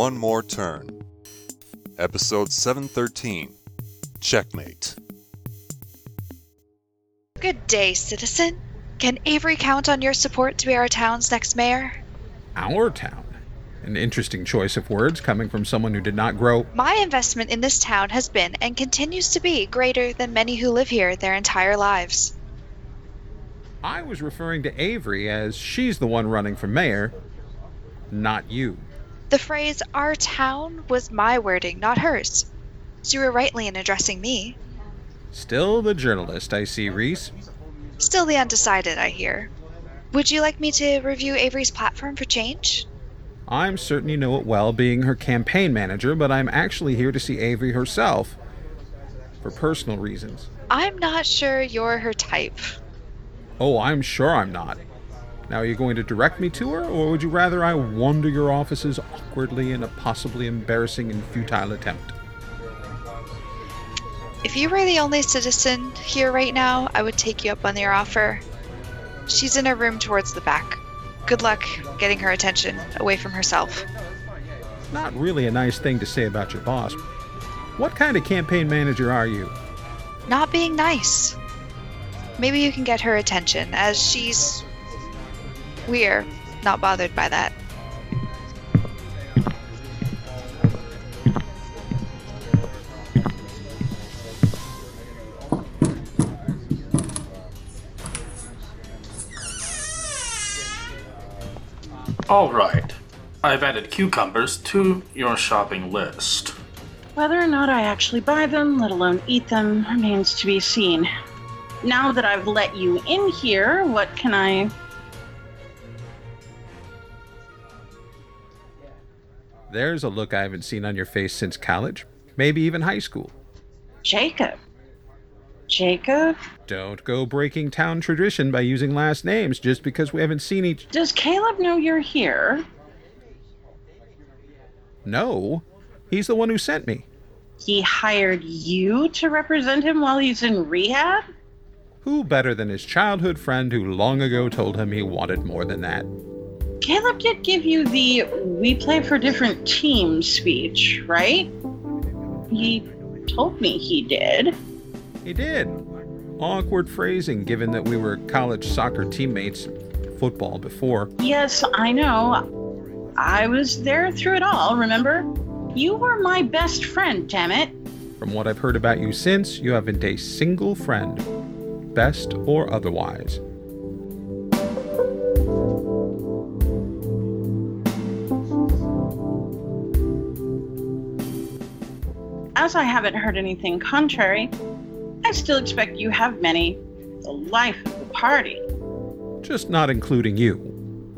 One More Turn. Episode 713 Checkmate. Good day, citizen. Can Avery count on your support to be our town's next mayor? Our town? An interesting choice of words coming from someone who did not grow. My investment in this town has been and continues to be greater than many who live here their entire lives. I was referring to Avery as she's the one running for mayor, not you. The phrase our town was my wording, not hers. So you were rightly in addressing me. Still the journalist, I see, Reese. Still the undecided, I hear. Would you like me to review Avery's platform for change? I'm certain you know it well, being her campaign manager, but I'm actually here to see Avery herself. For personal reasons. I'm not sure you're her type. Oh, I'm sure I'm not. Now, are you going to direct me to her, or would you rather I wander your offices awkwardly in a possibly embarrassing and futile attempt? If you were the only citizen here right now, I would take you up on your offer. She's in a room towards the back. Good luck getting her attention away from herself. Not really a nice thing to say about your boss. What kind of campaign manager are you? Not being nice. Maybe you can get her attention, as she's. We're not bothered by that. Alright, I've added cucumbers to your shopping list. Whether or not I actually buy them, let alone eat them, remains to be seen. Now that I've let you in here, what can I. There's a look I haven't seen on your face since college, maybe even high school. Jacob. Jacob? Don't go breaking town tradition by using last names just because we haven't seen each. Does Caleb know you're here? No, he's the one who sent me. He hired you to represent him while he's in rehab? Who better than his childhood friend who long ago told him he wanted more than that? Caleb did give you the we play for different teams speech, right? He told me he did. He did. Awkward phrasing given that we were college soccer teammates, football before. Yes, I know. I was there through it all, remember? You were my best friend, damn it. From what I've heard about you since, you haven't a single friend, best or otherwise. As I haven't heard anything contrary, I still expect you have many. The life of the party. Just not including you,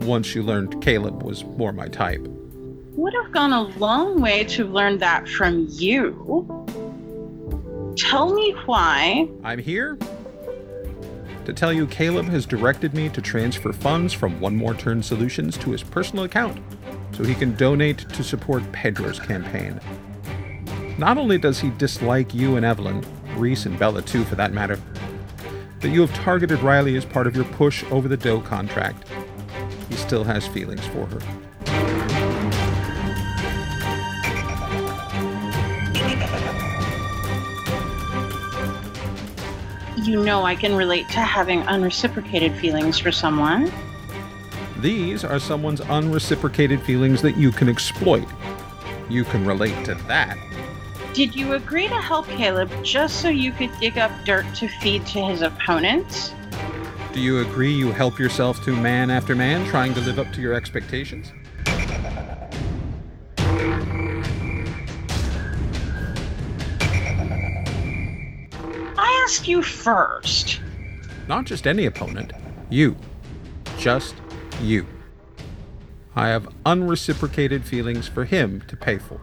once you learned Caleb was more my type. Would have gone a long way to learn that from you. Tell me why. I'm here to tell you Caleb has directed me to transfer funds from One More Turn Solutions to his personal account so he can donate to support Pedro's campaign. Not only does he dislike you and Evelyn, Reese and Bella too for that matter, but you have targeted Riley as part of your push over the Doe contract. He still has feelings for her. You know I can relate to having unreciprocated feelings for someone. These are someone's unreciprocated feelings that you can exploit. You can relate to that. Did you agree to help Caleb just so you could dig up dirt to feed to his opponents? Do you agree you help yourself to man after man trying to live up to your expectations? I ask you first. Not just any opponent, you. Just you. I have unreciprocated feelings for him to pay for.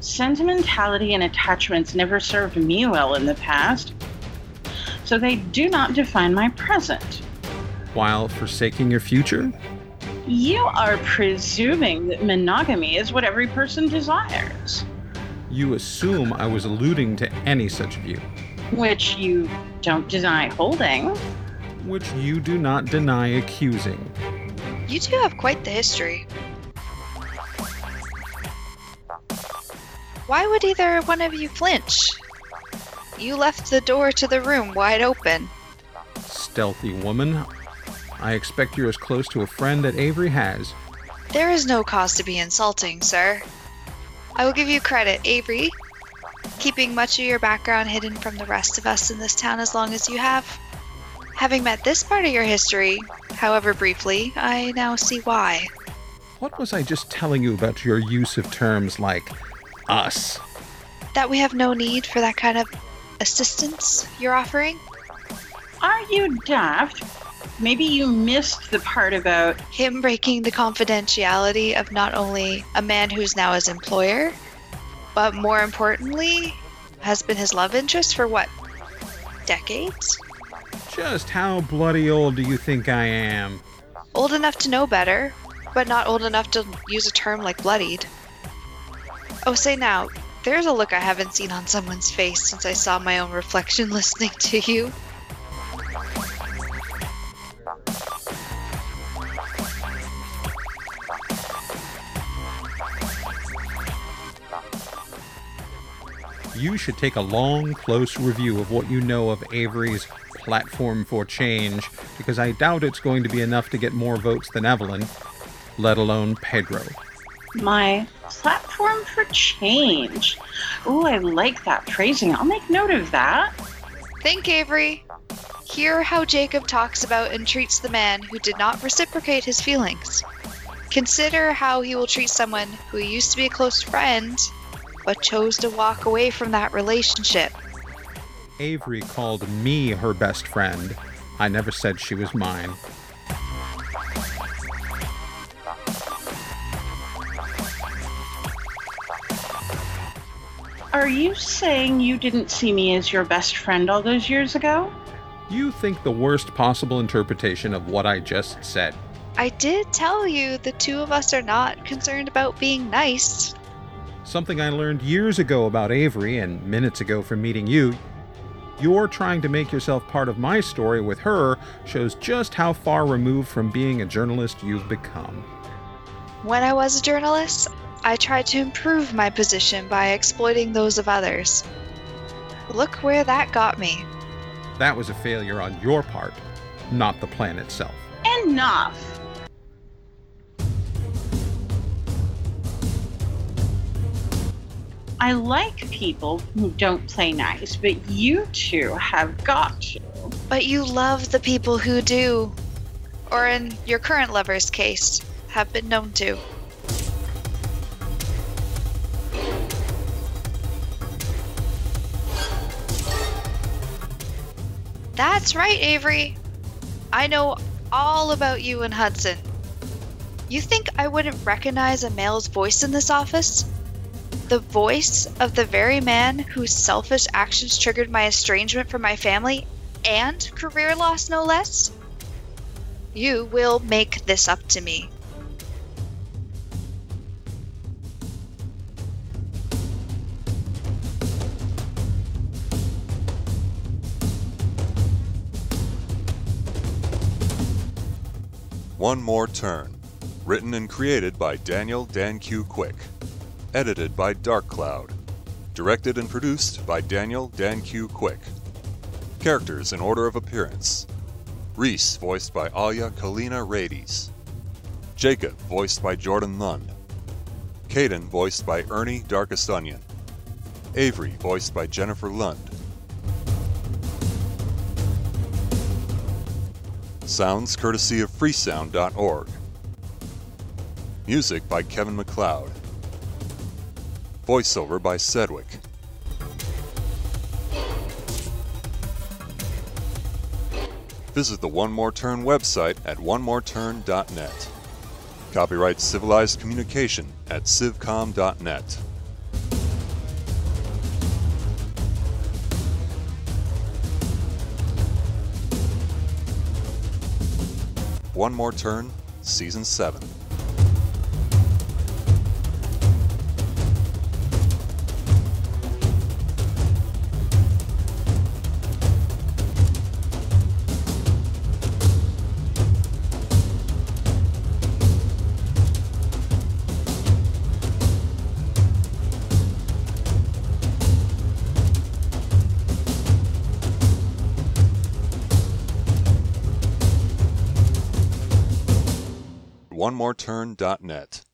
Sentimentality and attachments never served me well in the past, so they do not define my present. While forsaking your future? You are presuming that monogamy is what every person desires, You assume I was alluding to any such view, which you don't deny holding. which you do not deny accusing. You two have quite the history. Why would either one of you flinch? You left the door to the room wide open. Stealthy woman. I expect you're as close to a friend that Avery has. There is no cause to be insulting, sir. I will give you credit, Avery, keeping much of your background hidden from the rest of us in this town as long as you have. Having met this part of your history, however briefly, I now see why. What was I just telling you about your use of terms like us? That we have no need for that kind of assistance you're offering? Are you daft? Maybe you missed the part about Him breaking the confidentiality of not only a man who's now his employer, but more importantly, has been his love interest for what? Decades? Just how bloody old do you think I am? Old enough to know better, but not old enough to use a term like bloodied. Oh, say now, there's a look I haven't seen on someone's face since I saw my own reflection listening to you. You should take a long, close review of what you know of Avery's platform for change, because I doubt it's going to be enough to get more votes than Evelyn, let alone Pedro. my platform for change. Oh, I like that phrasing. I'll make note of that. Think, Avery. Hear how Jacob talks about and treats the man who did not reciprocate his feelings. Consider how he will treat someone who used to be a close friend, but chose to walk away from that relationship. Avery called me her best friend. I never said she was mine. Are you saying you didn't see me as your best friend all those years ago? You think the worst possible interpretation of what I just said. I did tell you the two of us are not concerned about being nice. Something I learned years ago about Avery and minutes ago from meeting you. You're trying to make yourself part of my story with her shows just how far removed from being a journalist you've become. When I was a journalist, I tried to improve my position by exploiting those of others. Look where that got me. That was a failure on your part, not the plan itself. Enough. I like people who don't play nice, but you two have got to. But you love the people who do. Or in your current lover's case, have been known to. That's right, Avery. I know all about you and Hudson. You think I wouldn't recognize a male's voice in this office? The voice of the very man whose selfish actions triggered my estrangement from my family and career loss, no less? You will make this up to me. One More Turn. Written and created by Daniel Dan Q. Quick. Edited by Dark Cloud. Directed and produced by Daniel Dan Q. Quick. Characters in order of appearance Reese, voiced by Alia Kalina Rades. Jacob, voiced by Jordan Lund. Caden, voiced by Ernie Darkest Onion. Avery, voiced by Jennifer Lund. Sounds courtesy of freesound.org. Music by Kevin MacLeod. Voiceover by Sedgwick. Visit the One More Turn website at onemoreturn.net. Copyright Civilized Communication at civcom.net. One More Turn, Season 7. onemoreturn.net.